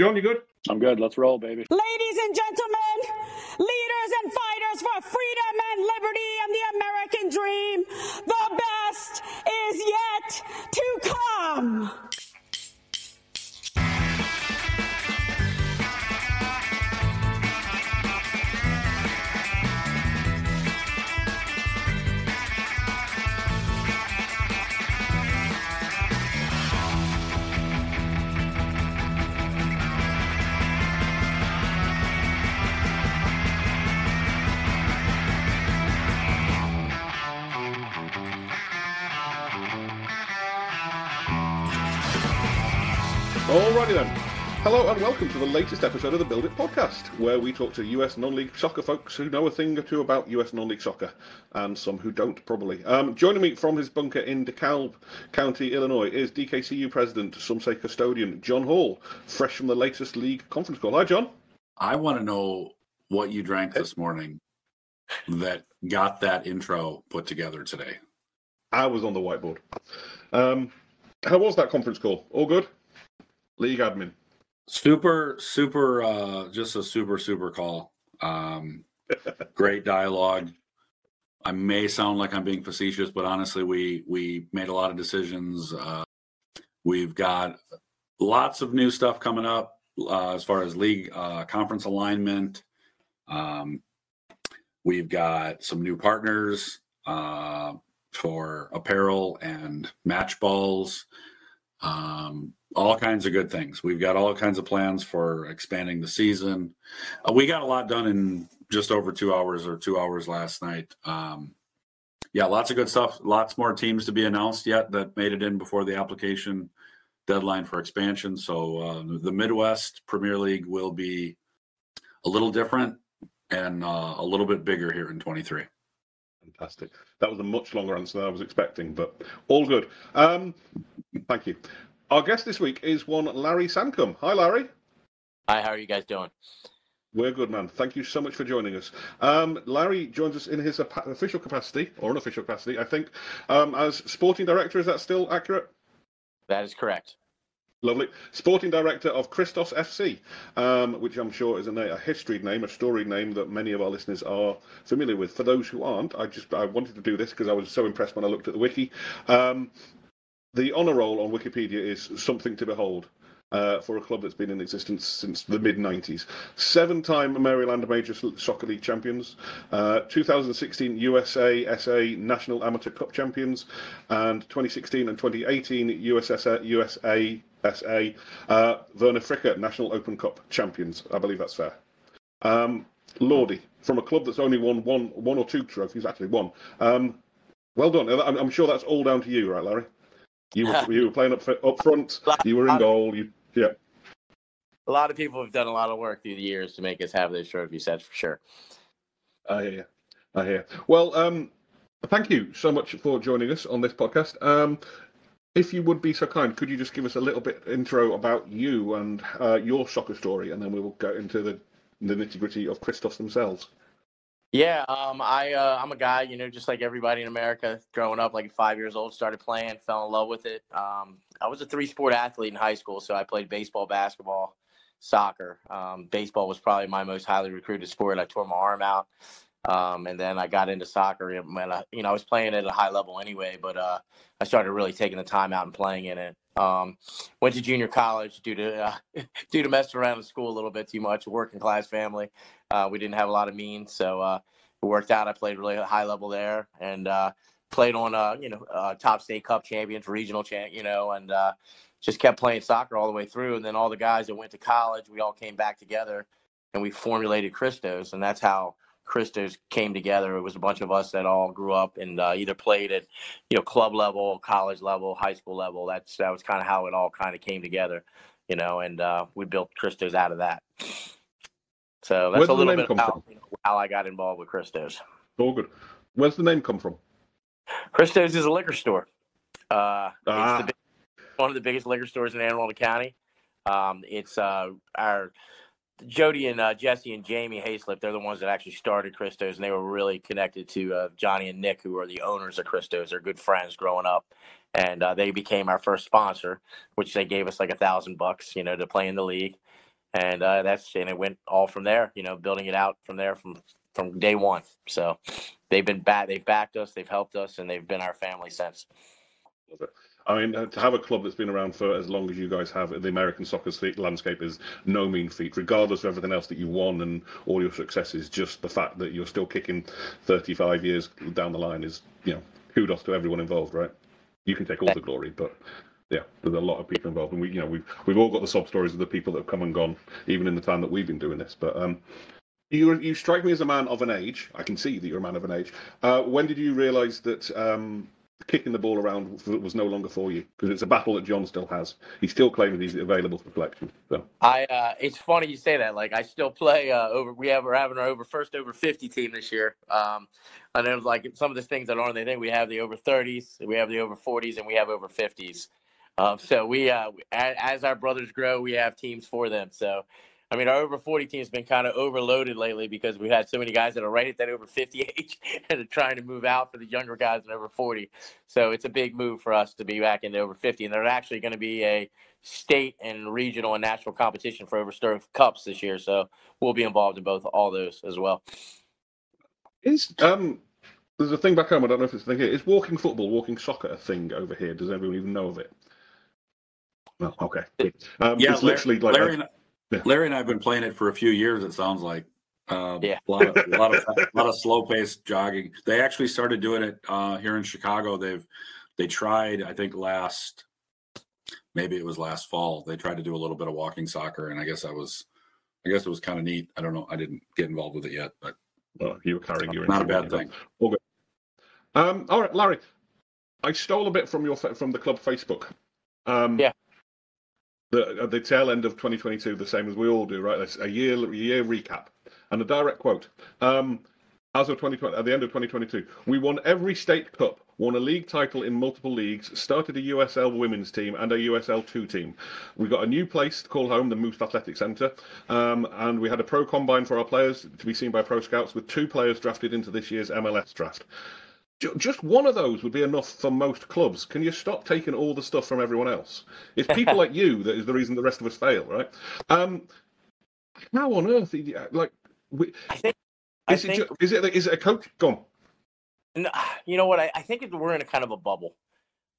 John, you good? I'm good. Let's roll, baby. Ladies and gentlemen, leaders and fighters for freedom and liberty and the American dream, the best is yet to come. Alrighty then. Hello and welcome to the latest episode of the Build It podcast, where we talk to US non-league soccer folks who know a thing or two about US non-league soccer, and some who don't probably. Um, joining me from his bunker in DeKalb County, Illinois, is DKCU president, some say custodian, John Hall, fresh from the latest league conference call. Hi, John. I want to know what you drank this morning that got that intro put together today. I was on the whiteboard. Um, how was that conference call? All good? League admin. Super, super, uh, just a super, super call. Um, great dialogue. I may sound like I'm being facetious, but honestly, we we made a lot of decisions. Uh, we've got lots of new stuff coming up uh, as far as league uh, conference alignment. Um, we've got some new partners uh, for apparel and match balls. Um, all kinds of good things. We've got all kinds of plans for expanding the season. Uh, we got a lot done in just over two hours or two hours last night. Um, yeah, lots of good stuff. Lots more teams to be announced yet that made it in before the application deadline for expansion. So uh, the Midwest Premier League will be a little different and uh, a little bit bigger here in 23. Fantastic. That was a much longer answer than I was expecting, but all good. Um, thank you. Our guest this week is one Larry Sancombe. Hi, Larry. Hi, how are you guys doing? We're good, man. Thank you so much for joining us. Um, Larry joins us in his official capacity, or unofficial capacity, I think, um, as sporting director. Is that still accurate? That is correct. Lovely. Sporting director of Christos FC, um, which I'm sure is a, a history name, a storied name that many of our listeners are familiar with. For those who aren't, I just I wanted to do this because I was so impressed when I looked at the wiki. Um, the honour roll on Wikipedia is something to behold. Uh, for a club that's been in existence since the mid 90s. Seven time Maryland Major Soccer League champions, uh, 2016 USASA National Amateur Cup champions, and 2016 and 2018 USSA, USA SA uh, Werner Fricker National Open Cup champions. I believe that's fair. Um, Lordy, from a club that's only won one, one or two trophies, actually one. Um, well done. I'm, I'm sure that's all down to you, right, Larry? You were you were playing up up front. You were in goal. You yeah. A lot of people have done a lot of work through the years to make us have those trophies. That's for sure. I hear. I hear. Well, um, thank you so much for joining us on this podcast. Um, if you would be so kind, could you just give us a little bit intro about you and uh, your soccer story, and then we will go into the the nitty gritty of Christos themselves. Yeah, um, I uh, I'm a guy, you know, just like everybody in America, growing up like five years old, started playing, fell in love with it. Um, I was a three sport athlete in high school, so I played baseball, basketball, soccer. Um, baseball was probably my most highly recruited sport. I tore my arm out, um, and then I got into soccer. And I, you know, I was playing at a high level anyway, but uh, I started really taking the time out and playing in it. Um, went to junior college due to uh, due to messing around in school a little bit too much. Working class family, uh, we didn't have a lot of means, so uh, it worked out. I played really high level there and uh, played on uh, you know uh, top state cup champions, regional champ, you know, and uh, just kept playing soccer all the way through. And then all the guys that went to college, we all came back together and we formulated Christos, and that's how Christos came together. It was a bunch of us that all grew up and uh, either played at, you know, club level, college level, high school level. That's that was kind of how it all kind of came together, you know. And uh, we built Christos out of that. So that's a little bit about you know, how I got involved with Christos. All good. Where's the name come from? Christos is a liquor store. Uh, ah. it's the, one of the biggest liquor stores in Anne Arundel County. Um, it's uh, our Jody and uh, Jesse and Jamie Hayslip, they're the ones that actually started Christos, and they were really connected to uh, Johnny and Nick, who are the owners of Christos. They're good friends growing up, and uh, they became our first sponsor, which they gave us like a thousand bucks, you know, to play in the league. and uh, that's and it went all from there. You know, building it out from there from from day one. So they've been back, they've backed us, they've helped us, and they've been our family since. I mean, to have a club that's been around for as long as you guys have, the American soccer landscape is no mean feat, regardless of everything else that you won and all your successes. Just the fact that you're still kicking 35 years down the line is, you know, kudos to everyone involved, right? You can take all the glory, but yeah, there's a lot of people involved, and we, you know, we've we've all got the sob stories of the people that have come and gone, even in the time that we've been doing this. But um, you you strike me as a man of an age. I can see that you're a man of an age. Uh, when did you realise that um, kicking the ball around was no longer for you? Because it's a battle that John still has. He still claims he's available for collection. So I, uh, it's funny you say that. Like I still play uh, over. We have we're having our over first over fifty team this year. Um, and then like some of the things that aren't they think we have the over thirties, we have the over forties, and we have over fifties. Um, so we, uh, as our brothers grow, we have teams for them. So, I mean, our over 40 team has been kind of overloaded lately because we've had so many guys that are right at that over 50 age and are trying to move out for the younger guys in over 40. So it's a big move for us to be back into over 50. And there's actually going to be a state and regional and national competition for over cups this year. So we'll be involved in both all those as well. Is um there's a thing back home. I don't know if it's a thing here. Is walking football, walking soccer a thing over here? Does everyone even know of it? No, okay. Um, yeah, it's literally like Larry, and, yeah. Larry and I have been playing it for a few years. It sounds like. Uh, yeah, a lot of a lot of, a lot of slow paced jogging. They actually started doing it uh, here in Chicago. They've they tried. I think last maybe it was last fall. They tried to do a little bit of walking soccer, and I guess I was I guess it was kind of neat. I don't know. I didn't get involved with it yet, but well, you were carrying your not a bad thing. Okay. Um, all right, Larry. I stole a bit from your from the club Facebook. Um, yeah the, at the tail end of 2022, the same as we all do, right? A year year recap and a direct quote. Um, as of 2020, at the end of 2022, we won every state cup, won a league title in multiple leagues, started a USL women's team and a USL two team. We got a new place to call home, the Moose Athletic Centre, um, and we had a pro combine for our players to be seen by pro scouts with two players drafted into this year's MLS draft just one of those would be enough for most clubs. Can you stop taking all the stuff from everyone else? It's people like you that is the reason the rest of us fail, right? Um, how on earth, like, we, I think, is, I it, think, is it is it a coach? Gone. on. You know what? I, I think we're in a kind of a bubble.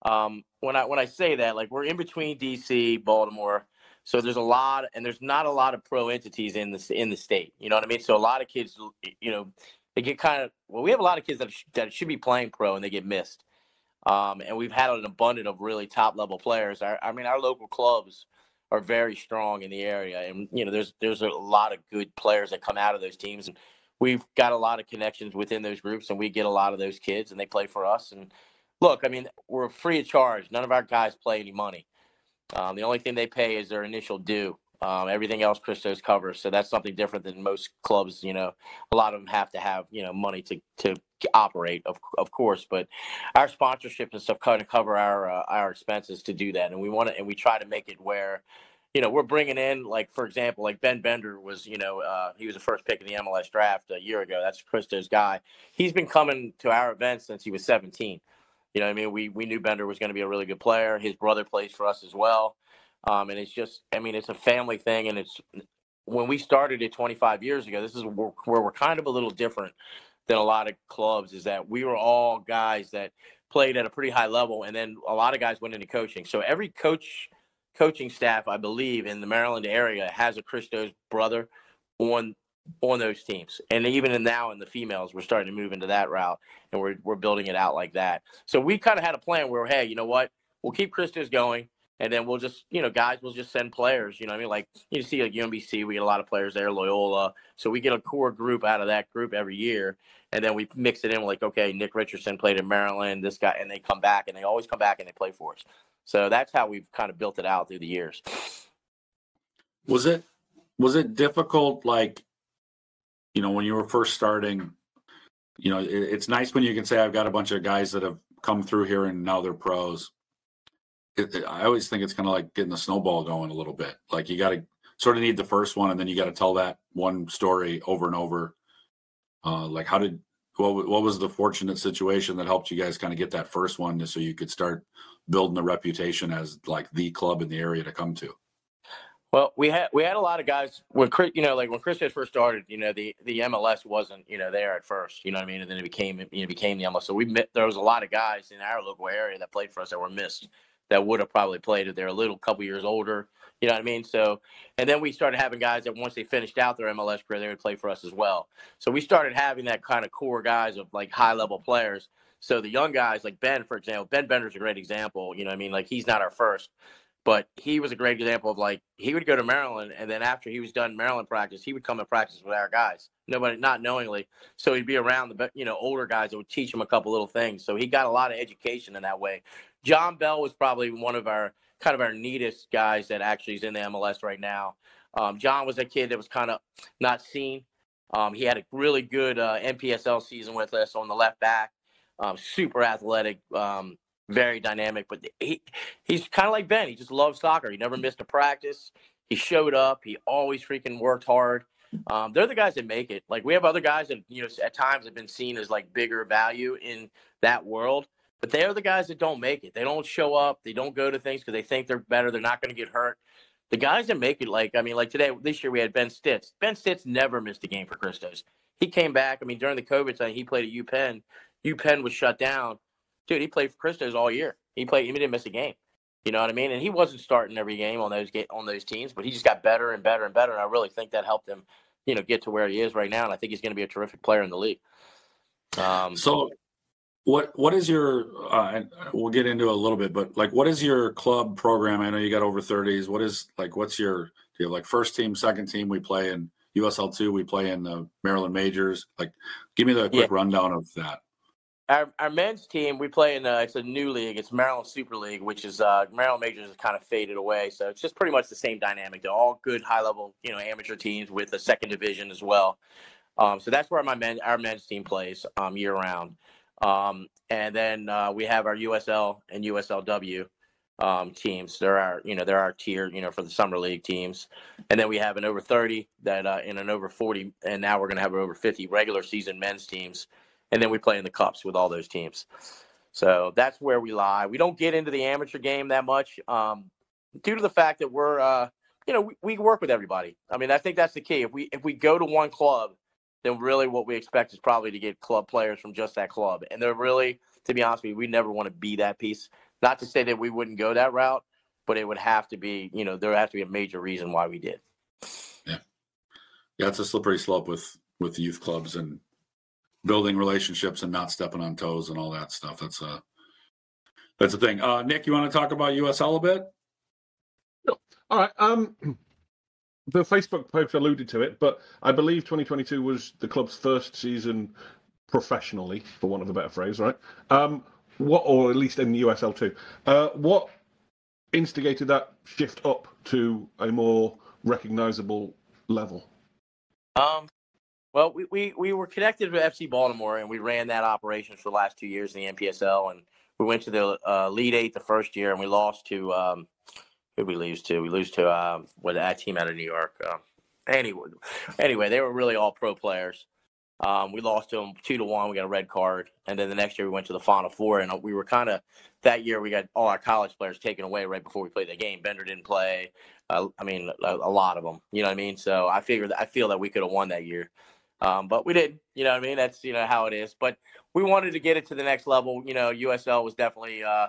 Um, when I when I say that, like we're in between DC, Baltimore, so there's a lot, and there's not a lot of pro entities in the in the state. You know what I mean? So a lot of kids, you know, they get kind of well. We have a lot of kids that sh- that should be playing pro and they get missed. Um, and we've had an abundance of really top level players. Our, I mean, our local clubs are very strong in the area, and you know, there's there's a lot of good players that come out of those teams, and we've got a lot of connections within those groups, and we get a lot of those kids, and they play for us. And look, I mean, we're free of charge. None of our guys play any money. Um, the only thing they pay is their initial due. Um, everything else Christos covers, so that's something different than most clubs. You know, a lot of them have to have you know money to to operate, of of course, but our sponsorship and stuff kind of cover our uh, our expenses to do that, and we want to and we try to make it where. You know, we're bringing in, like, for example, like Ben Bender was, you know, uh, he was the first pick in the MLS draft a year ago. That's Christos' guy. He's been coming to our events since he was 17. You know, I mean, we we knew Bender was going to be a really good player. His brother plays for us as well. Um, and it's just, I mean, it's a family thing. And it's when we started it 25 years ago, this is where, where we're kind of a little different than a lot of clubs is that we were all guys that played at a pretty high level. And then a lot of guys went into coaching. So every coach, coaching staff, I believe, in the Maryland area has a Christos brother on on those teams. And even now in the females, we're starting to move into that route and we're we're building it out like that. So we kind of had a plan where, hey, you know what? We'll keep Christos going and then we'll just you know guys will just send players you know i mean? Like you see like umbc we get a lot of players there loyola. So we get a core group out of that group every year. And then we mix it in like okay nick richardson played in maryland this guy and they come back and they always come back and they play for us. So that's how we've kind of built it out through the years. Was it was it difficult like you know when you were first starting you know it, it's nice when you can say i've got a bunch of guys that have come through here and now they're pros it, it, I always think it's kind of like getting the snowball going a little bit. Like you got to sort of need the first one, and then you got to tell that one story over and over. Uh, like how did what what was the fortunate situation that helped you guys kind of get that first one, so you could start building a reputation as like the club in the area to come to? Well, we had we had a lot of guys when Chris, you know, like when Chris had first started, you know, the the MLS wasn't, you know, there at first, you know what I mean, and then it became you know became the MLS. So we met, there was a lot of guys in our local area that played for us that were missed that would have probably played if they're a little couple years older, you know what I mean. So, and then we started having guys that once they finished out their MLS career, they would play for us as well. So we started having that kind of core guys of like high level players. So the young guys like Ben, for example, Ben Bender's a great example. You know what I mean? Like he's not our first but he was a great example of like he would go to Maryland, and then after he was done Maryland practice, he would come and practice with our guys. Nobody, not knowingly, so he'd be around the you know older guys that would teach him a couple little things. So he got a lot of education in that way. John Bell was probably one of our kind of our neatest guys that actually is in the MLS right now. Um, John was a kid that was kind of not seen. Um, he had a really good uh, NPSL season with us on the left back. Um, super athletic, um, very dynamic. But he he's kind of like Ben. He just loves soccer. He never missed a practice. He showed up. He always freaking worked hard. Um, they're the guys that make it. Like we have other guys that you know at times have been seen as like bigger value in that world, but they are the guys that don't make it. They don't show up. They don't go to things because they think they're better. They're not going to get hurt. The guys that make it, like I mean, like today, this year we had Ben Stitz. Ben Stitz never missed a game for Christos. He came back. I mean, during the COVID time, he played at UPenn. UPenn was shut down dude, he played for Christos all year. He played. He didn't miss a game. You know what I mean? And he wasn't starting every game on those on those teams, but he just got better and better and better. And I really think that helped him, you know, get to where he is right now. And I think he's going to be a terrific player in the league. Um, so, what what is your? Uh, we'll get into a little bit, but like, what is your club program? I know you got over thirties. What is like? What's your? Do you have like first team, second team? We play in USL two. We play in the Maryland majors. Like, give me the quick yeah. rundown of that our, our men's team, we play in a, it's a new league. It's Maryland Super League, which is uh, Maryland Majors has kind of faded away. So it's just pretty much the same dynamic. They're all good high level, you know, amateur teams with a second division as well. Um, so that's where my men, our men's team plays um, year round. Um, and then uh, we have our USL and USLW um, teams. There are you know, there are tier, you know, for the summer league teams. And then we have an over 30 that uh, and an over 40, and now we're going to have over 50 regular season men's teams and then we play in the cups with all those teams. So that's where we lie. We don't get into the amateur game that much um, due to the fact that we're, uh, you know, we, we work with everybody. I mean, I think that's the key. If we if we go to one club, then really what we expect is probably to get club players from just that club. And they're really, to be honest with you, we never want to be that piece. Not to say that we wouldn't go that route, but it would have to be, you know, there would have to be a major reason why we did. Yeah, yeah, it's a slippery slope with with youth clubs and building relationships and not stepping on toes and all that stuff. That's a that's a thing. Uh, Nick, you want to talk about USL a bit? No. All right. Um, the Facebook post alluded to it, but I believe 2022 was the club's first season professionally, for want of a better phrase, right? Um, what, or at least in the USL two, Uh, what instigated that shift up to a more recognizable level? Um, well, we, we, we were connected with FC Baltimore, and we ran that operation for the last two years in the NPSL. And we went to the uh, Elite Eight the first year, and we lost to um, who we lose to? We lose to um, what that team out of New York. Um, anyway, anyway, they were really all pro players. Um, we lost to them two to one. We got a red card, and then the next year we went to the Final Four, and we were kind of that year we got all our college players taken away right before we played the game. Bender didn't play. Uh, I mean, a, a, lot of them. You know what I mean? So I figured I feel that we could have won that year. Um, but we didn't. you know what I mean? That's, you know, how it is. But we wanted to get it to the next level. You know, USL was definitely, uh,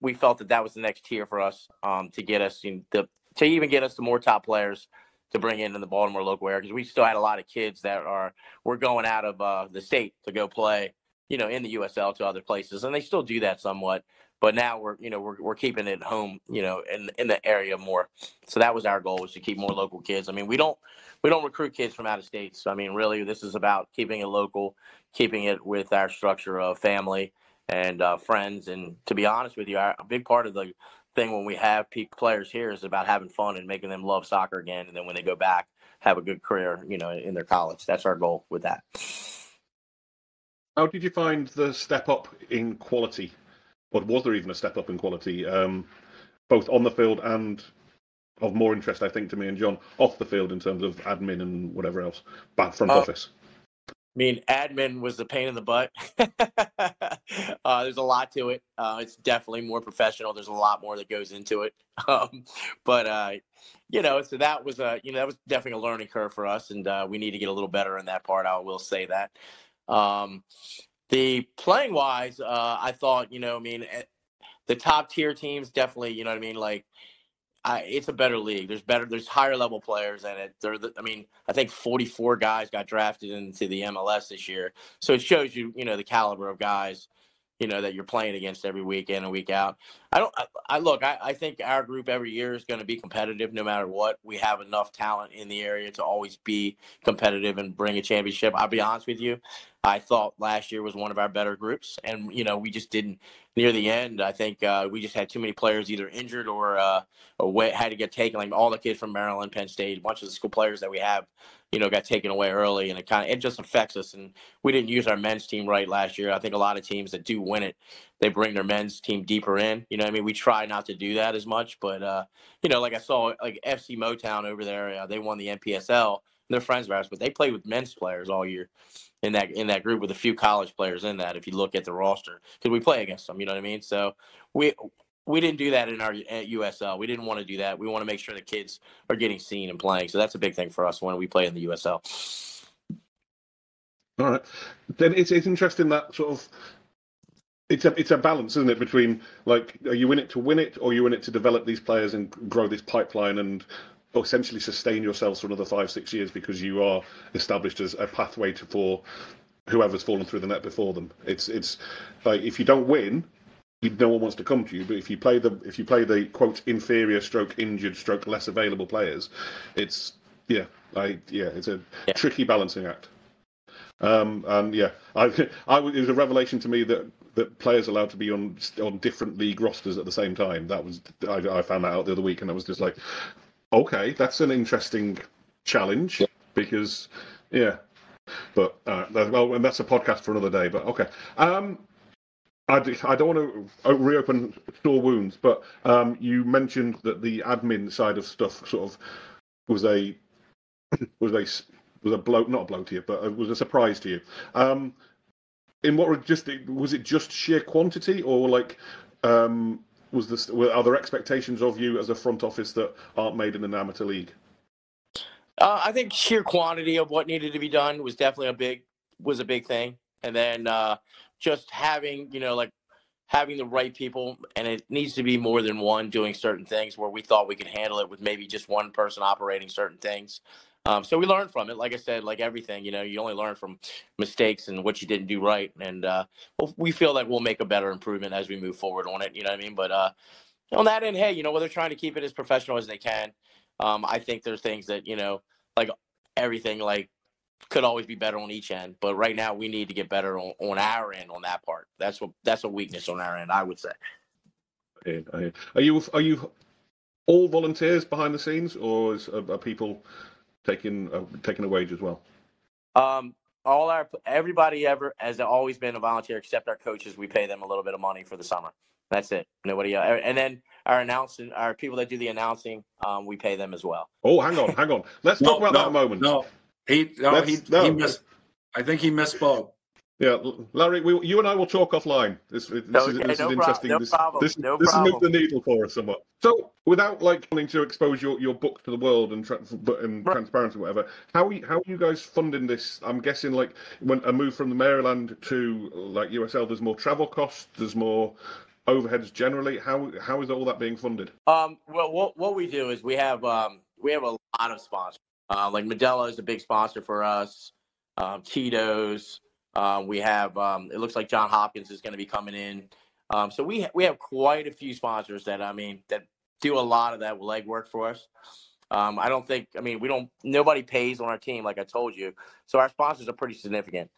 we felt that that was the next tier for us um, to get us in the, to even get us to more top players to bring in in the Baltimore local area because we still had a lot of kids that are were going out of uh, the state to go play, you know, in the USL to other places, and they still do that somewhat. But now we're you know we're, we're keeping it home, you know, in in the area more. So that was our goal was to keep more local kids. I mean, we don't we don't recruit kids from out of state. So I mean, really, this is about keeping it local, keeping it with our structure of family and uh, friends. And to be honest with you, our, a big part of the thing when we have peak players here is about having fun and making them love soccer again. And then when they go back, have a good career, you know, in their college. That's our goal with that. How did you find the step up in quality? Or was there even a step up in quality, um, both on the field and of more interest, I think, to me and John off the field in terms of admin and whatever else, back front uh, office. I mean, admin was the pain in the butt. uh, there's a lot to it. Uh, it's definitely more professional. There's a lot more that goes into it. Um, but uh, you know, so that was a you know that was definitely a learning curve for us, and uh, we need to get a little better in that part. I will say that. Um, the playing wise, uh, I thought you know, I mean, eh, the top tier teams definitely, you know what I mean, like. I, it's a better league. There's better. There's higher level players in it. I mean, I think 44 guys got drafted into the MLS this year, so it shows you, you know, the caliber of guys you know that you're playing against every week in and week out. I don't. I, I look. I, I, think our group every year is going to be competitive, no matter what. We have enough talent in the area to always be competitive and bring a championship. I'll be honest with you. I thought last year was one of our better groups, and you know we just didn't near the end. I think uh, we just had too many players either injured or uh, had to get taken. Like all the kids from Maryland, Penn State, a bunch of the school players that we have you know, got taken away early, and it kind of it just affects us. And we didn't use our men's team right last year. I think a lot of teams that do win it, they bring their men's team deeper in. You know, I mean, we try not to do that as much, but uh, you know, like I saw like FC Motown over there, uh, they won the NPSL. They're friends of ours, but they play with men's players all year in that in that group with a few college players in that. If you look at the roster, because we play against them, you know what I mean. So we we didn't do that in our at USL. We didn't want to do that. We want to make sure the kids are getting seen and playing. So that's a big thing for us when we play in the USL. All right, then it's it's interesting that sort of it's a it's a balance, isn't it, between like are you in it to win it or are you in it to develop these players and grow this pipeline and essentially sustain yourselves for another five six years because you are established as a pathway to for whoever's fallen through the net before them. It's it's like if you don't win, no one wants to come to you. But if you play the if you play the quote inferior stroke injured stroke less available players, it's yeah, I yeah, it's a yeah. tricky balancing act. Um, and yeah, I, I it was a revelation to me that that players allowed to be on on different league rosters at the same time. That was I, I found that out the other week, and I was just like, okay, that's an interesting challenge yeah. because yeah. But uh, well, and that's a podcast for another day. But okay. Um, I, I don't want to reopen sore wounds, but um, you mentioned that the admin side of stuff sort of was a was a was a blow not a blow to you, but it was a surprise to you. Um, in what just was it just sheer quantity, or like um, was this are there expectations of you as a front office that aren't made in an amateur league? Uh, I think sheer quantity of what needed to be done was definitely a big was a big thing, and then uh, just having you know like having the right people and it needs to be more than one doing certain things where we thought we could handle it with maybe just one person operating certain things um, so we learned from it like i said like everything you know you only learn from mistakes and what you didn't do right and uh, we feel like we'll make a better improvement as we move forward on it you know what i mean but uh, on that end hey you know they're trying to keep it as professional as they can um, i think there's things that you know like everything like could always be better on each end. But right now, we need to get better on, on our end on that part. That's what that's a weakness on our end, I would say. Are you are you all volunteers behind the scenes, or is, are, people taking uh, taking a wage as well? Um, all our everybody ever has always been a volunteer, except our coaches. We pay them a little bit of money for the summer. That's it. Nobody else. And then our announcing, our people that do the announcing, um, we pay them as well. Oh, hang on, hang on. Let's no, talk about no, that a moment. No, he no, he, no. he missed. I think he misspoke. Yeah, Larry, we, you and I will talk offline. This, this is, this no is interesting. No this, problem. this, no this problem. is the needle for us somewhat. So, without like wanting to expose your, your book to the world and, and right. transparency, or whatever, how are you, how are you guys funding this? I'm guessing like when a move from the Maryland to like USL, there's more travel costs, there's more overheads generally. How how is all that being funded? Um, well, what what we do is we have um we have a lot of sponsors. Uh, like Modelo is a big sponsor for us. Um, Tito's. Uh, we have. Um, it looks like John Hopkins is going to be coming in. Um, so we ha- we have quite a few sponsors that I mean that do a lot of that legwork for us. Um, I don't think. I mean, we don't. Nobody pays on our team, like I told you. So our sponsors are pretty significant.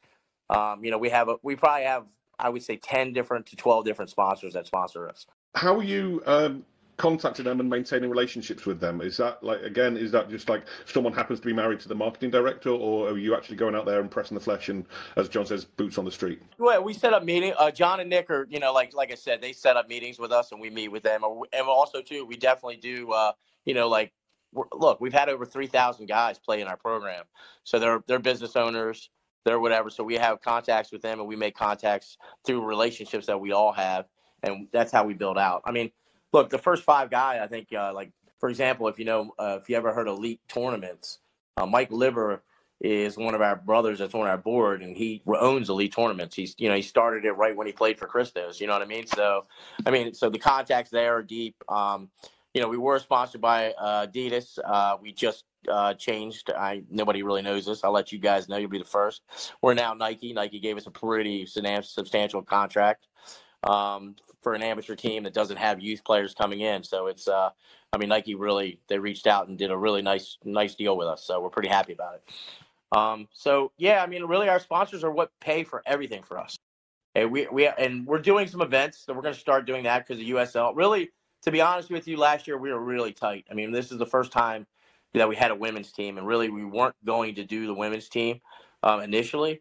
Um, you know, we have. A, we probably have. I would say ten different to twelve different sponsors that sponsor us. How are you um, contacting them and maintaining relationships with them? Is that like again is that just like someone happens to be married to the marketing director or are you actually going out there and pressing the flesh and as john says boots on the street? Well we set up meeting uh, john and nick are you know like like i said they set up meetings with us and we meet with them. And also too we definitely do uh, you know like look we've had over 3000 guys play in our program. So they're they're business owners they're whatever. So we have contacts with them and we make contacts through relationships that we all have and that's how we build out. I mean look, the first five guys, I think uh, like for example, if you know, uh, if you ever heard elite tournaments, uh, Mike Liber is one of our brothers that's on our board, and he owns elite tournaments. He's, you know, he started it right when he played for Christos. You know what I mean? So, I mean, so the contacts there are deep. Um, you know, we were sponsored by uh, Adidas. Uh, we just uh, changed. I nobody really knows this. I'll let you guys know. You'll be the first. We're now Nike. Nike gave us a pretty substantial contract um, for an amateur team that doesn't have youth players coming in. So it's, uh, I mean, Nike really they reached out and did a really nice nice deal with us. So we're pretty happy about it. Um, so yeah, I mean, really, our sponsors are what pay for everything for us. And we we and we're doing some events, so we're going to start doing that because the USL. Really, to be honest with you, last year we were really tight. I mean, this is the first time that we had a women's team, and really we weren't going to do the women's team um, initially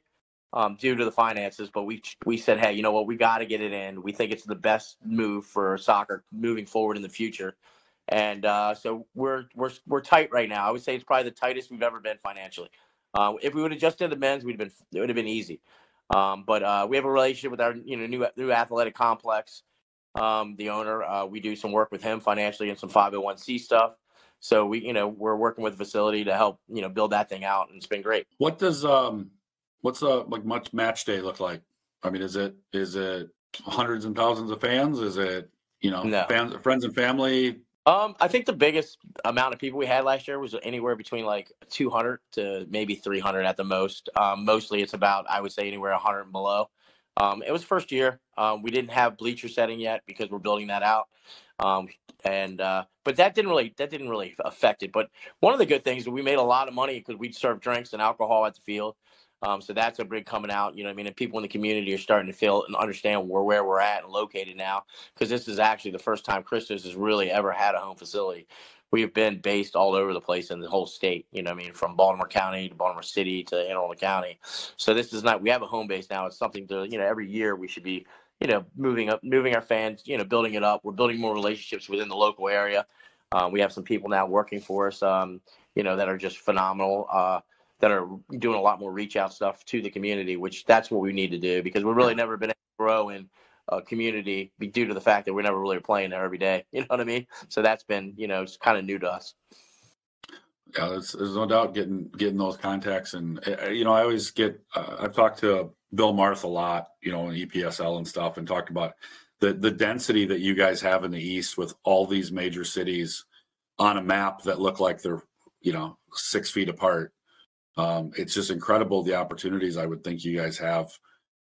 um, due to the finances. But we we said, hey, you know what, we got to get it in. We think it's the best move for soccer moving forward in the future. And uh, so we're we're we're tight right now. I would say it's probably the tightest we've ever been financially. Uh, if we would have just did the men's, we'd have been it would have been easy. Um, but uh, we have a relationship with our you know new new athletic complex. Um, the owner, uh, we do some work with him financially and some 501c stuff. So we, you know, we're working with the facility to help, you know, build that thing out, and it's been great. What does um, what's a like much match day look like? I mean, is it is it hundreds and thousands of fans? Is it you know no. fans, friends and family? Um, I think the biggest amount of people we had last year was anywhere between like 200 to maybe 300 at the most. Um, mostly it's about I would say anywhere 100 and below. Um, it was first year. Um, we didn't have bleacher setting yet because we're building that out. Um, and uh, but that didn't really that didn't really affect it. But one of the good things we made a lot of money because we'd serve drinks and alcohol at the field. Um, so that's a big coming out. You know, I mean, and people in the community are starting to feel and understand where where we're at and located now because this is actually the first time Christos has really ever had a home facility. We have been based all over the place in the whole state. You know, I mean, from Baltimore County to Baltimore City to Anne Arundel County. So this is not. We have a home base now. It's something to you know every year we should be you know, moving up, moving our fans, you know, building it up. We're building more relationships within the local area. Um, we have some people now working for us, um, you know, that are just phenomenal, uh, that are doing a lot more reach out stuff to the community, which that's what we need to do because we've really never been able to grow in a community due to the fact that we're never really playing there every day. You know what I mean? So that's been, you know, it's kind of new to us. Yeah, there's, there's no doubt getting getting those contacts, and uh, you know, I always get. Uh, I've talked to Bill Marth a lot, you know, in EPSL and stuff, and talked about the the density that you guys have in the East with all these major cities on a map that look like they're, you know, six feet apart. Um, it's just incredible the opportunities I would think you guys have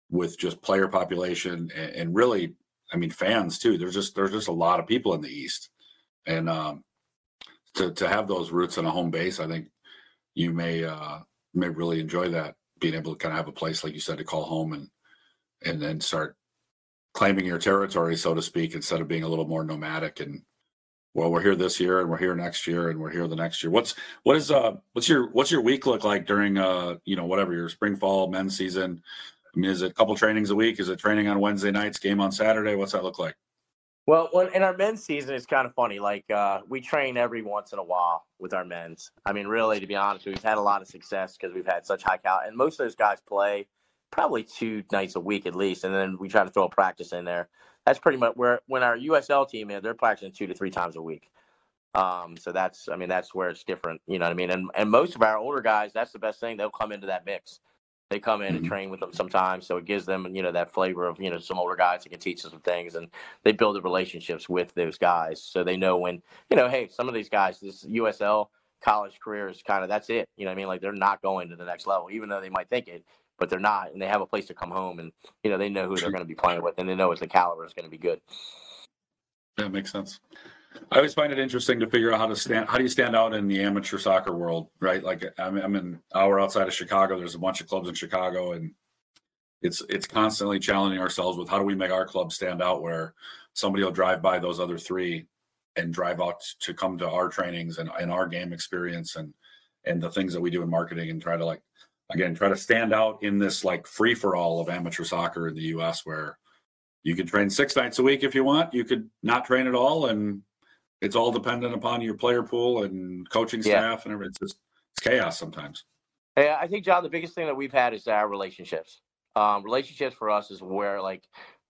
with just player population and, and really, I mean, fans too. There's just there's just a lot of people in the East, and um, to to have those roots in a home base, I think you may uh, may really enjoy that being able to kind of have a place like you said to call home and and then start claiming your territory so to speak instead of being a little more nomadic and well we're here this year and we're here next year and we're here the next year what's what is uh what's your what's your week look like during uh you know whatever your spring fall men's season i mean is it a couple trainings a week is it training on wednesday nights game on saturday what's that look like well, in our men's season, it's kind of funny. Like uh, we train every once in a while with our men's. I mean, really, to be honest, we've had a lot of success because we've had such high cal, and most of those guys play probably two nights a week at least, and then we try to throw a practice in there. That's pretty much where when our USL team is, they're practicing two to three times a week. Um, so that's, I mean, that's where it's different. You know what I mean? And and most of our older guys, that's the best thing. They'll come into that mix they come in and mm-hmm. train with them sometimes. So it gives them, you know, that flavor of, you know, some older guys that can teach them some things and they build the relationships with those guys. So they know when, you know, hey, some of these guys, this USL college career is kind of, that's it. You know what I mean? Like they're not going to the next level, even though they might think it, but they're not. And they have a place to come home and, you know, they know who they're going to be playing with and they know it's the caliber is going to be good. That makes sense. I always find it interesting to figure out how to stand. How do you stand out in the amateur soccer world, right? Like I'm, I'm an hour outside of Chicago. There's a bunch of clubs in Chicago, and it's it's constantly challenging ourselves with how do we make our club stand out where somebody will drive by those other three and drive out to come to our trainings and, and our game experience and and the things that we do in marketing and try to like again try to stand out in this like free for all of amateur soccer in the US where you can train six nights a week if you want. You could not train at all and it's all dependent upon your player pool and coaching staff yeah. and everything. It's just it's chaos sometimes. Yeah, I think John, the biggest thing that we've had is our relationships. Um, relationships for us is where like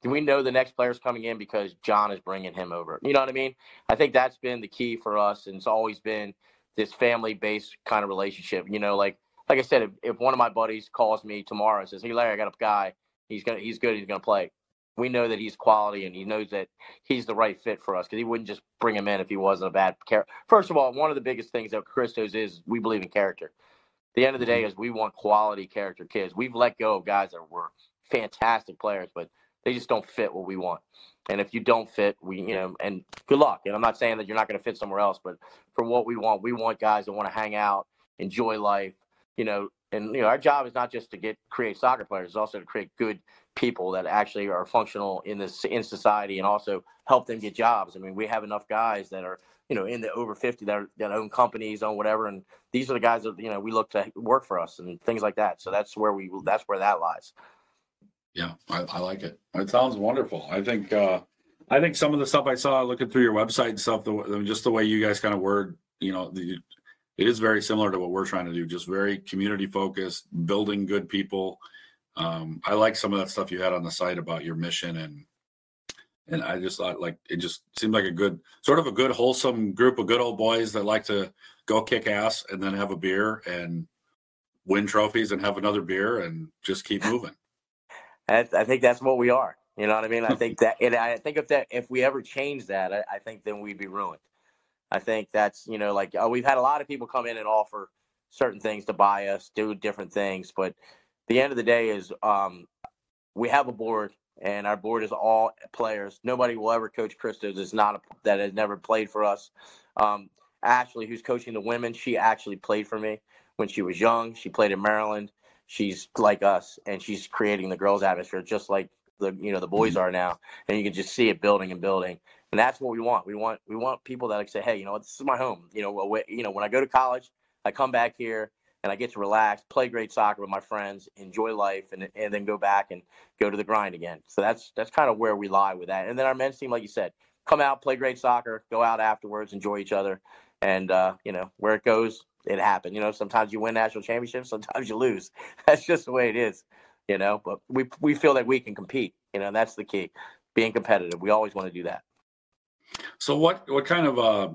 we know the next player's coming in because John is bringing him over. You know what I mean? I think that's been the key for us, and it's always been this family-based kind of relationship. You know, like like I said, if, if one of my buddies calls me tomorrow and says, "Hey, Larry, I got a guy. He's gonna he's good. He's gonna play." We know that he's quality, and he knows that he's the right fit for us because he wouldn't just bring him in if he wasn't a bad character. First of all, one of the biggest things that Christos is we believe in character. the end of the day, mm-hmm. is we want quality character kids. We've let go of guys that were fantastic players, but they just don't fit what we want. And if you don't fit, we, you know, and good luck. And I'm not saying that you're not going to fit somewhere else, but for what we want, we want guys that want to hang out, enjoy life, you know, and you know, our job is not just to get create soccer players, it's also to create good people that actually are functional in this in society and also help them get jobs. I mean, we have enough guys that are, you know, in the over 50 that, are, that own companies, own whatever. And these are the guys that, you know, we look to work for us and things like that. So that's where we, that's where that lies. Yeah, I, I like it. It sounds wonderful. I think uh, I think some of the stuff I saw looking through your website and stuff, the, just the way you guys kind of word, you know, the, it is very similar to what we're trying to do. Just very community focused, building good people. Um, I like some of that stuff you had on the site about your mission and and I just thought like it just seemed like a good sort of a good wholesome group of good old boys that like to go kick ass and then have a beer and win trophies and have another beer and just keep moving. I, I think that's what we are. You know what I mean? I think that, and I think if that, if we ever change that, I, I think then we'd be ruined. I think that's, you know, like uh, we've had a lot of people come in and offer certain things to buy us, do different things, but the end of the day is um, we have a board and our board is all players. Nobody will ever coach Christos is not a, that has never played for us. Um, Ashley, who's coaching the women, she actually played for me when she was young. She played in Maryland she's like us and she's creating the girls atmosphere just like the you know the boys mm-hmm. are now and you can just see it building and building and that's what we want we want we want people that like say hey you know this is my home you know away, you know when i go to college i come back here and i get to relax play great soccer with my friends enjoy life and, and then go back and go to the grind again so that's that's kind of where we lie with that and then our men's team like you said come out play great soccer go out afterwards enjoy each other and uh, you know where it goes it happened. You know, sometimes you win national championships, sometimes you lose. That's just the way it is. You know, but we we feel that we can compete. You know, that's the key. Being competitive. We always want to do that. So what what kind of uh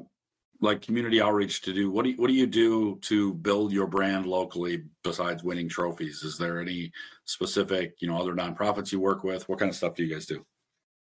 like community outreach to do? What do you, what do you do to build your brand locally besides winning trophies? Is there any specific, you know, other nonprofits you work with? What kind of stuff do you guys do?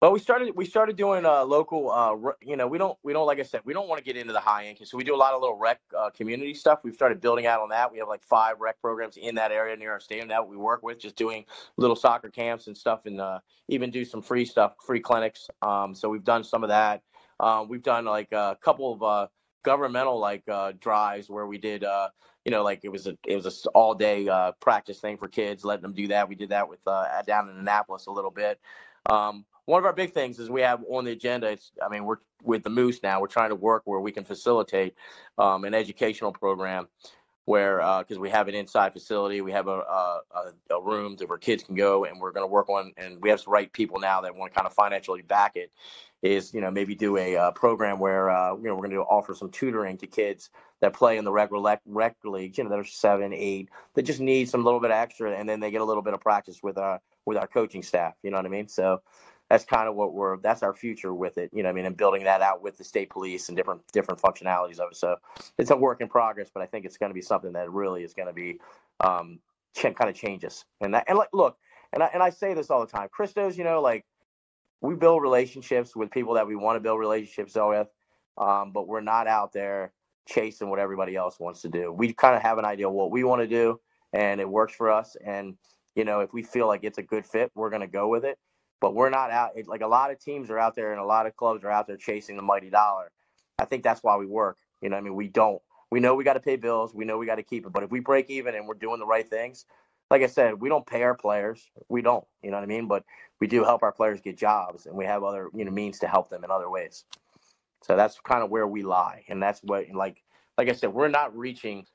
Well, we started we started doing uh, local. Uh, you know, we don't we don't like I said we don't want to get into the high end, so we do a lot of little rec uh, community stuff. We've started building out on that. We have like five rec programs in that area near our stadium that we work with, just doing little soccer camps and stuff, and uh, even do some free stuff, free clinics. Um, so we've done some of that. Um, we've done like a couple of uh, governmental like uh, drives where we did. Uh, you know, like it was a it was a all day uh, practice thing for kids, letting them do that. We did that with uh, down in Annapolis a little bit. Um, one of our big things is we have on the agenda. It's, I mean, we're with the Moose now. We're trying to work where we can facilitate um, an educational program where because uh, we have an inside facility, we have a, a, a room where kids can go, and we're going to work on, and we have the right people now that want to kind of financially back it. Is you know maybe do a uh, program where uh, you know we're going to offer some tutoring to kids that play in the rec, rec, rec leagues, you know that are seven, eight, that just need some little bit extra, and then they get a little bit of practice with our with our coaching staff. You know what I mean? So that's kind of what we're that's our future with it you know i mean and building that out with the state police and different different functionalities of it. So it's a work in progress but i think it's going to be something that really is going to be um kind of changes. And that and like look and I, and I say this all the time christos you know like we build relationships with people that we want to build relationships with um, but we're not out there chasing what everybody else wants to do. We kind of have an idea what we want to do and it works for us and you know if we feel like it's a good fit we're going to go with it but we're not out. Like a lot of teams are out there, and a lot of clubs are out there chasing the mighty dollar. I think that's why we work. You know, I mean, we don't. We know we got to pay bills. We know we got to keep it. But if we break even and we're doing the right things, like I said, we don't pay our players. We don't. You know what I mean? But we do help our players get jobs, and we have other you know means to help them in other ways. So that's kind of where we lie, and that's what like like I said, we're not reaching.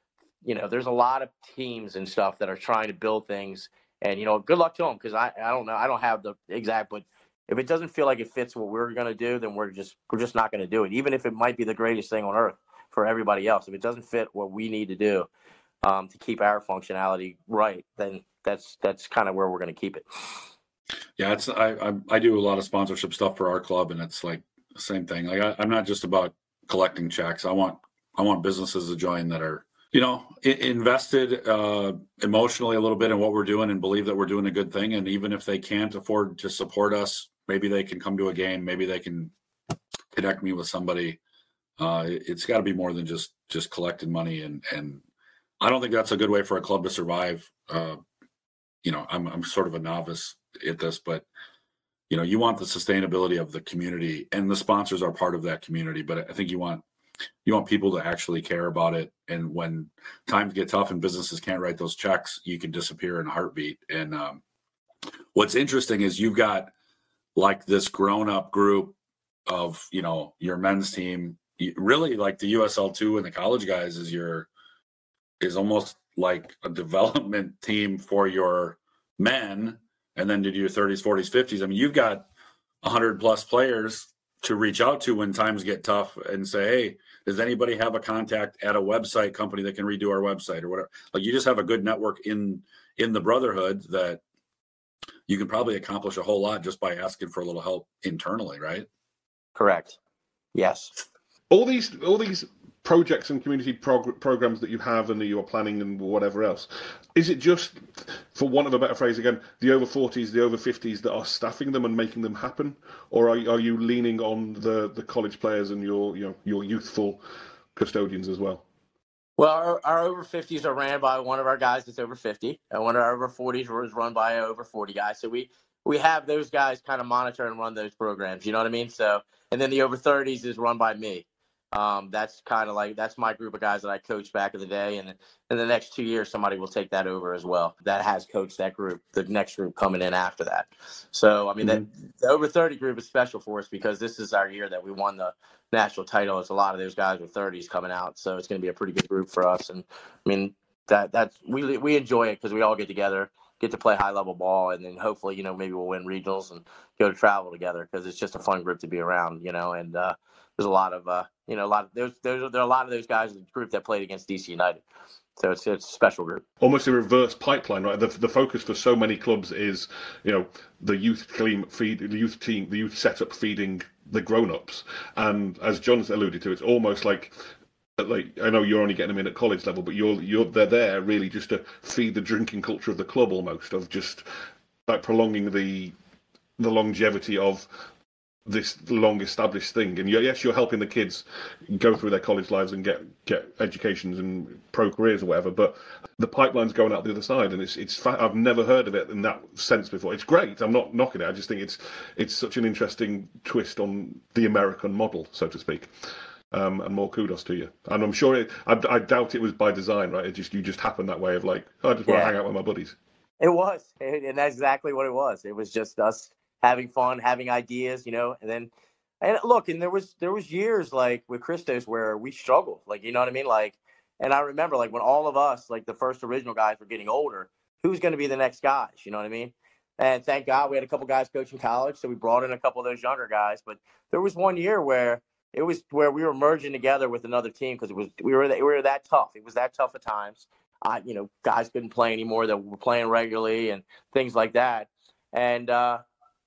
You know, there's a lot of teams and stuff that are trying to build things and you know, good luck to them because I I don't know I don't have the exact, but if it doesn't feel like it fits what we're gonna do, then we're just we're just not gonna do it. Even if it might be the greatest thing on earth for everybody else, if it doesn't fit what we need to do um, to keep our functionality right, then that's that's kind of where we're gonna keep it. Yeah, it's I, I, I do a lot of sponsorship stuff for our club, and it's like the same thing. Like I, I'm not just about collecting checks. I want I want businesses to join that are you know invested uh, emotionally a little bit in what we're doing and believe that we're doing a good thing. And even if they can't afford to support us, maybe they can come to a game. Maybe they can connect me with somebody. Uh, it's got to be more than just just collecting money and and I don't think that's a good way for a club to survive. Uh, you know, I'm I'm sort of a novice at this, but you know, you want the sustainability of the community, and the sponsors are part of that community. But I think you want you want people to actually care about it. And when times get tough and businesses can't write those checks, you can disappear in a heartbeat. And um, what's interesting is you've got like this grown up group of you know your men's team really like the USL two and the college guys is your is almost like a development team for your men and then to do your 30s 40s 50s i mean you've got 100 plus players to reach out to when times get tough and say hey does anybody have a contact at a website company that can redo our website or whatever? Like you just have a good network in in the brotherhood that you can probably accomplish a whole lot just by asking for a little help internally right? Correct. Yes. All these all these projects and community prog- programs that you have and that you are planning and whatever else is it just for want of a better phrase again the over 40s the over 50s that are staffing them and making them happen or are, are you leaning on the the college players and your you know your youthful custodians as well well, our, our, over 50s are ran by one of our guys that's over 50, and one of our over 40s was run by an over 40 guy. So we we have those guys kind of monitor and run those programs. You know what I mean? So, and then the over 30s is run by me. Um, that's kind of like that's my group of guys that I coached back in the day, and in the next two years, somebody will take that over as well. That has coached that group. The next group coming in after that. So I mean, mm-hmm. that the over thirty group is special for us because this is our year that we won the national title. It's a lot of those guys with thirties coming out, so it's going to be a pretty good group for us. And I mean, that that's we we enjoy it because we all get together get to play high level ball and then hopefully you know maybe we'll win regionals and go to travel together because it's just a fun group to be around you know and uh, there's a lot of uh, you know a lot of there's, there's there are a lot of those guys in the group that played against DC United. So it's, it's a special group. Almost a reverse pipeline, right? The, the focus for so many clubs is, you know, the youth team feed, the youth team, the youth setup feeding the grown-ups. And as John's alluded to, it's almost like like I know you're only getting them in at college level, but you're you're they're there really just to feed the drinking culture of the club almost of just like prolonging the the longevity of this long established thing. And yes, you're helping the kids go through their college lives and get get educations and pro careers or whatever. But the pipeline's going out the other side, and it's it's. I've never heard of it in that sense before. It's great. I'm not knocking it. I just think it's it's such an interesting twist on the American model, so to speak. Um, and more kudos to you. And I'm sure it, I, I, doubt it was by design, right? It just you just happened that way of like, oh, I just want yeah. to hang out with my buddies. It was, and that's exactly what it was. It was just us having fun, having ideas, you know, and then and look, and there was there was years like with Christos where we struggled, like you know what I mean, like. And I remember like when all of us, like the first original guys, were getting older, who's going to be the next guys? You know what I mean? And thank God we had a couple guys coaching college, so we brought in a couple of those younger guys. But there was one year where it was where we were merging together with another team because it was we were we were that tough. It was that tough at times. I you know guys couldn't play anymore that were playing regularly and things like that. And uh,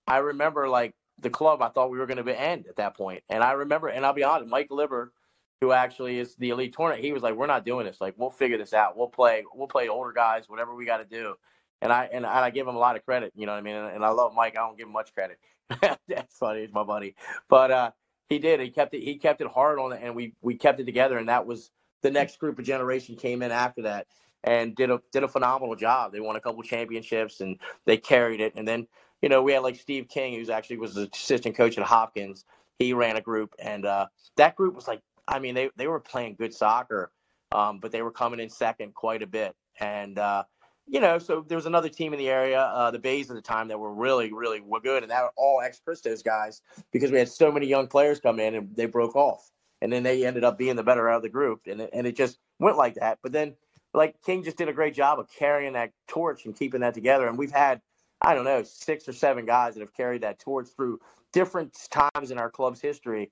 I remember like the club, I thought we were going to end at that point. And I remember, and I'll be honest, Mike Liber, who actually is the elite tournament, he was like, "We're not doing this. Like, we'll figure this out. We'll play. We'll play older guys, whatever we got to do." And I and I give him a lot of credit. You know what I mean? And, and I love Mike. I don't give him much credit. That's funny. He's my buddy. But uh, he did. He kept it. He kept it hard on it, and we we kept it together. And that was the next group of generation came in after that and did a did a phenomenal job. They won a couple championships and they carried it. And then you know, we had like Steve King, who's actually was the assistant coach at Hopkins. He ran a group, and uh, that group was like, I mean, they they were playing good soccer, um, but they were coming in second quite a bit. And uh, you know, so there was another team in the area, uh, the Bays at the time, that were really, really were good, and that were all ex Christos guys because we had so many young players come in and they broke off, and then they ended up being the better out of the group, and it, and it just went like that. But then, like King just did a great job of carrying that torch and keeping that together, and we've had I don't know, six or seven guys that have carried that torch through different times in our club's history.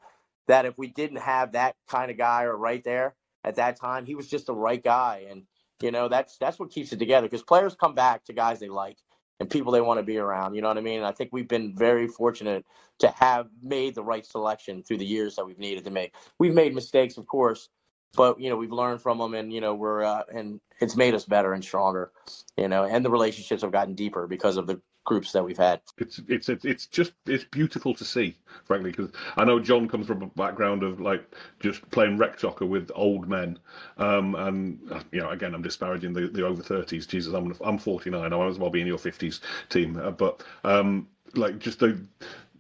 That if we didn't have that kind of guy or right there at that time, he was just the right guy. And, you know, that's that's what keeps it together because players come back to guys they like. and people they want to be around. You know what I mean? And I think we've been very fortunate to have made the right selection through the years that we've needed to make. We've made mistakes, of course, but you know we've learned from them, and you know we're uh, and it's made us better and stronger. You know, and the relationships have gotten deeper because of the groups that we've had. It's it's it's, it's just it's beautiful to see, frankly, because I know John comes from a background of like just playing rec soccer with old men, um, and you know, again, I'm disparaging the, the over thirties. Jesus, I'm I'm 49. I might as well be in your 50s team, uh, but um, like just the,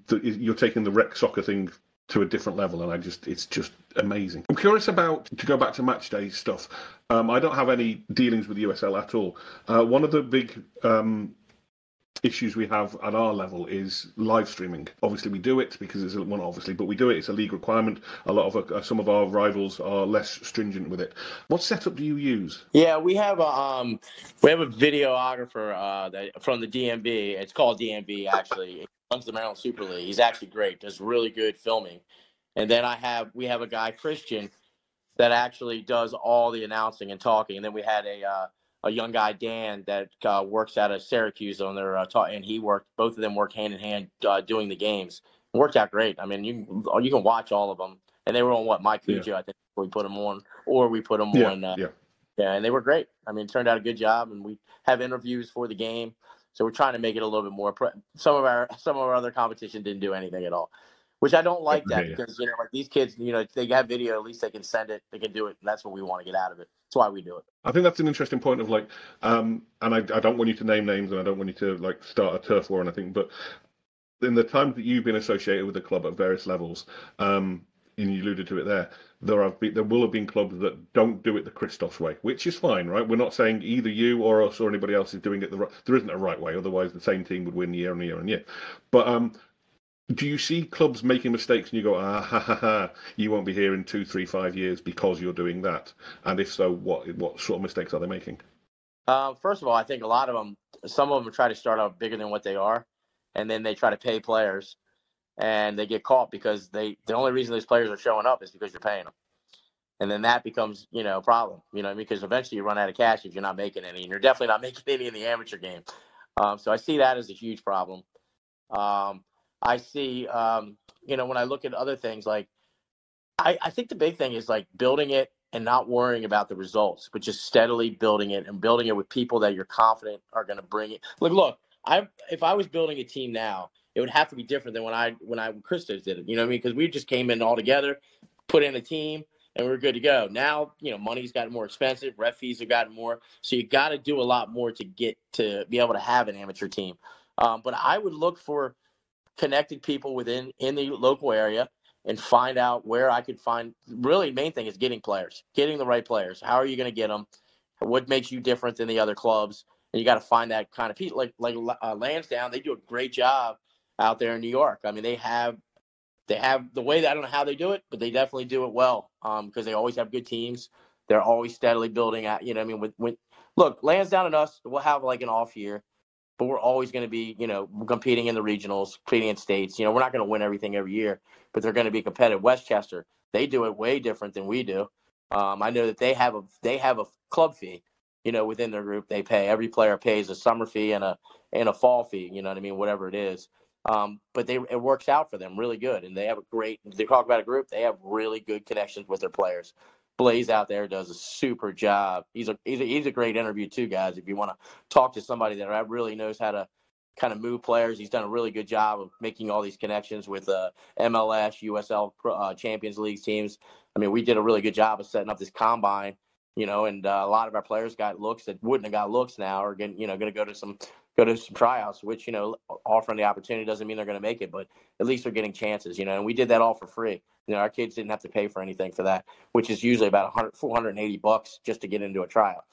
the you're taking the rec soccer thing to a different level, and I just it's just amazing. I'm curious about to go back to match day stuff. Um, I don't have any dealings with USL at all. Uh, one of the big um, issues we have at our level is live streaming. Obviously, we do it because it's one obviously, but we do it. It's a league requirement. A lot of uh, some of our rivals are less stringent with it. What setup do you use? Yeah, we have a um, we have a videographer uh, that from the DMV. It's called DMV actually. Runs the Maryland Super League. He's actually great. Does really good filming. And then I have we have a guy Christian that actually does all the announcing and talking. And then we had a uh, a young guy Dan that uh, works out of Syracuse on their uh, ta- and he worked both of them work hand in hand uh, doing the games. It worked out great. I mean, you you can watch all of them, and they were on what Mike Cujo, yeah. I think we put them on, or we put them yeah, on. Uh, yeah, yeah, and they were great. I mean, turned out a good job, and we have interviews for the game. So we're trying to make it a little bit more. Pre- some of our some of our other competition didn't do anything at all which I don't like that because you know like these kids, you know, they have video. At least they can send it, they can do it. And that's what we want to get out of it. That's why we do it. I think that's an interesting point of like, um, and I, I don't want you to name names, and I don't want you to like start a turf war or anything, but in the time that you've been associated with the club at various levels, um, and you alluded to it there, there have been, there will have been clubs that don't do it the Christos way, which is fine, right? We're not saying either you or us or anybody else is doing it the right. There isn't a right way, otherwise the same team would win year and year and year. But um, do you see clubs making mistakes and you go, ah, ha, ha, ha, you won't be here in two, three, five years because you're doing that? And if so, what what sort of mistakes are they making? Uh, first of all, I think a lot of them, some of them try to start out bigger than what they are, and then they try to pay players, and they get caught because they the only reason these players are showing up is because you're paying them, and then that becomes you know a problem, you know, because eventually you run out of cash if you're not making any, and you're definitely not making any in the amateur game. Um, so I see that as a huge problem. Um, I see, um, you know, when I look at other things, like I, I think the big thing is like building it and not worrying about the results, but just steadily building it and building it with people that you're confident are going to bring it. Look, look, I if I was building a team now, it would have to be different than when I when I when did it. You know what I mean? Because we just came in all together, put in a team, and we are good to go. Now, you know, money's gotten more expensive, ref fees have gotten more, so you got to do a lot more to get to be able to have an amateur team. Um, but I would look for connected people within in the local area and find out where I could find. Really, main thing is getting players, getting the right players. How are you going to get them? What makes you different than the other clubs? And you got to find that kind of people. Like like uh, Lansdowne, they do a great job out there in New York. I mean, they have they have the way that I don't know how they do it, but they definitely do it well because um, they always have good teams. They're always steadily building at you know. I mean, with, with look Lansdowne and us, we'll have like an off year but we're always going to be, you know, competing in the regionals, competing in states. You know, we're not going to win everything every year, but they're going to be competitive. Westchester, they do it way different than we do. Um, I know that they have a they have a club fee, you know, within their group. They pay every player pays a summer fee and a and a fall fee. You know what I mean? Whatever it is. Um, but they it works out for them really good, and they have a great. They talk about a group. They have really good connections with their players. Blaze out there does a super job. He's a he's a, he's a great interview too, guys. If you want to talk to somebody that really knows how to kind of move players, he's done a really good job of making all these connections with uh, MLS, USL uh, Champions League teams. I mean, we did a really good job of setting up this combine, you know, and uh, a lot of our players got looks that wouldn't have got looks now, or getting you know going to go to some go to some tryouts, which you know offering the opportunity doesn't mean they're going to make it, but at least they're getting chances, you know. And we did that all for free. You know, our kids didn't have to pay for anything for that, which is usually about 100, 480 bucks just to get into a tryout.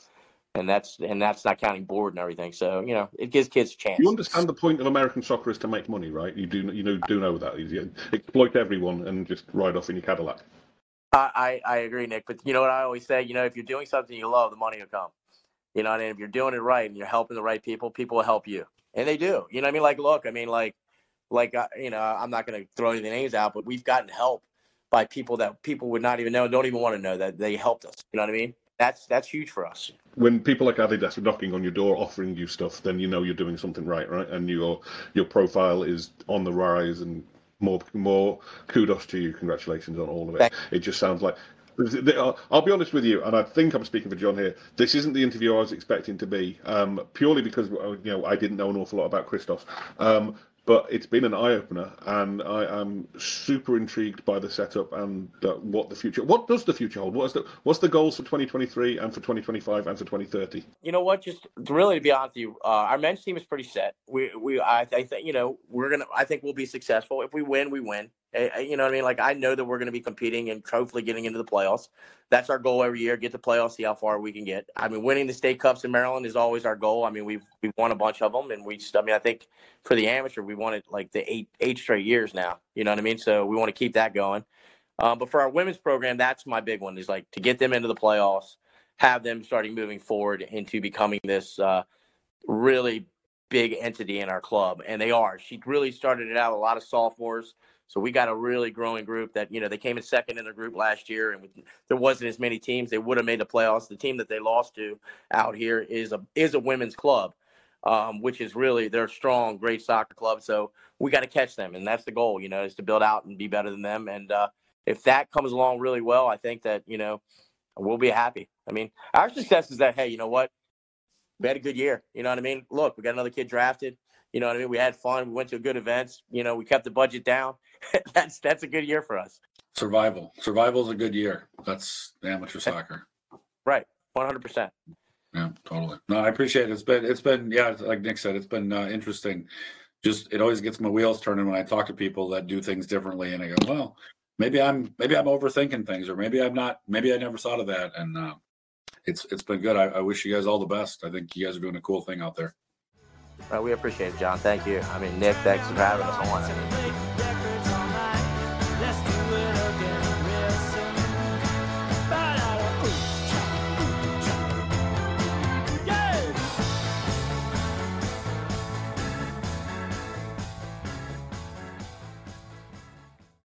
And that's and that's not counting board and everything. So you know, it gives kids a chance. You understand the point of American soccer is to make money, right? You do you know do know that you exploit everyone and just ride off in your Cadillac. I, I, I agree, Nick. But you know what I always say? You know, if you're doing something you love, the money will come. You know, and if you're doing it right and you're helping the right people, people will help you, and they do. You know, what I mean, like, look, I mean, like, like, uh, you know, I'm not going to throw any names out, but we've gotten help by people that people would not even know, don't even want to know that they helped us. You know what I mean? That's that's huge for us. when people like Adidas are knocking on your door offering you stuff, then you know you're doing something right, right? And your your profile is on the rise and more more kudos to you. Congratulations on all of it. It just sounds like I'll be honest with you, and I think I'm speaking for John here. This isn't the interview I was expecting to be, um, purely because you know I didn't know an awful lot about Christos. Um, but it's been an eye opener, and I am super intrigued by the setup and uh, what the future. What does the future hold? What's the what's the goals for 2023 and for 2025 and for 2030? You know what? Just really to be honest with you, uh, our men's team is pretty set. We we I, I think you know we're gonna. I think we'll be successful. If we win, we win. You know what I mean? Like I know that we're going to be competing and hopefully getting into the playoffs. That's our goal every year: get the playoffs, see how far we can get. I mean, winning the state cups in Maryland is always our goal. I mean, we've we've won a bunch of them, and we just. I mean, I think for the amateur, we won it like the eight eight straight years now. You know what I mean? So we want to keep that going. Um, but for our women's program, that's my big one: is like to get them into the playoffs, have them starting moving forward into becoming this uh, really big entity in our club, and they are. She really started it out a lot of sophomores so we got a really growing group that, you know, they came in second in the group last year and there wasn't as many teams. They would have made the playoffs. The team that they lost to out here is a is a women's club, um, which is really they're strong, great soccer club. So we got to catch them. And that's the goal, you know, is to build out and be better than them. And uh, if that comes along really well, I think that, you know, we'll be happy. I mean, our success is that, hey, you know what? We had a good year. You know what I mean? Look, we got another kid drafted. You know what I mean? We had fun. We went to good events. You know, we kept the budget down. that's that's a good year for us. Survival. Survival is a good year. That's amateur soccer. Right. One hundred percent. Yeah, totally. No, I appreciate it. It's been it's been yeah, like Nick said, it's been uh, interesting. Just it always gets my wheels turning when I talk to people that do things differently, and I go, well, maybe I'm maybe I'm overthinking things, or maybe I'm not. Maybe I never thought of that, and uh, it's it's been good. I, I wish you guys all the best. I think you guys are doing a cool thing out there. Uh, we appreciate it, John. Thank you. I mean, Nick, thanks for having us on.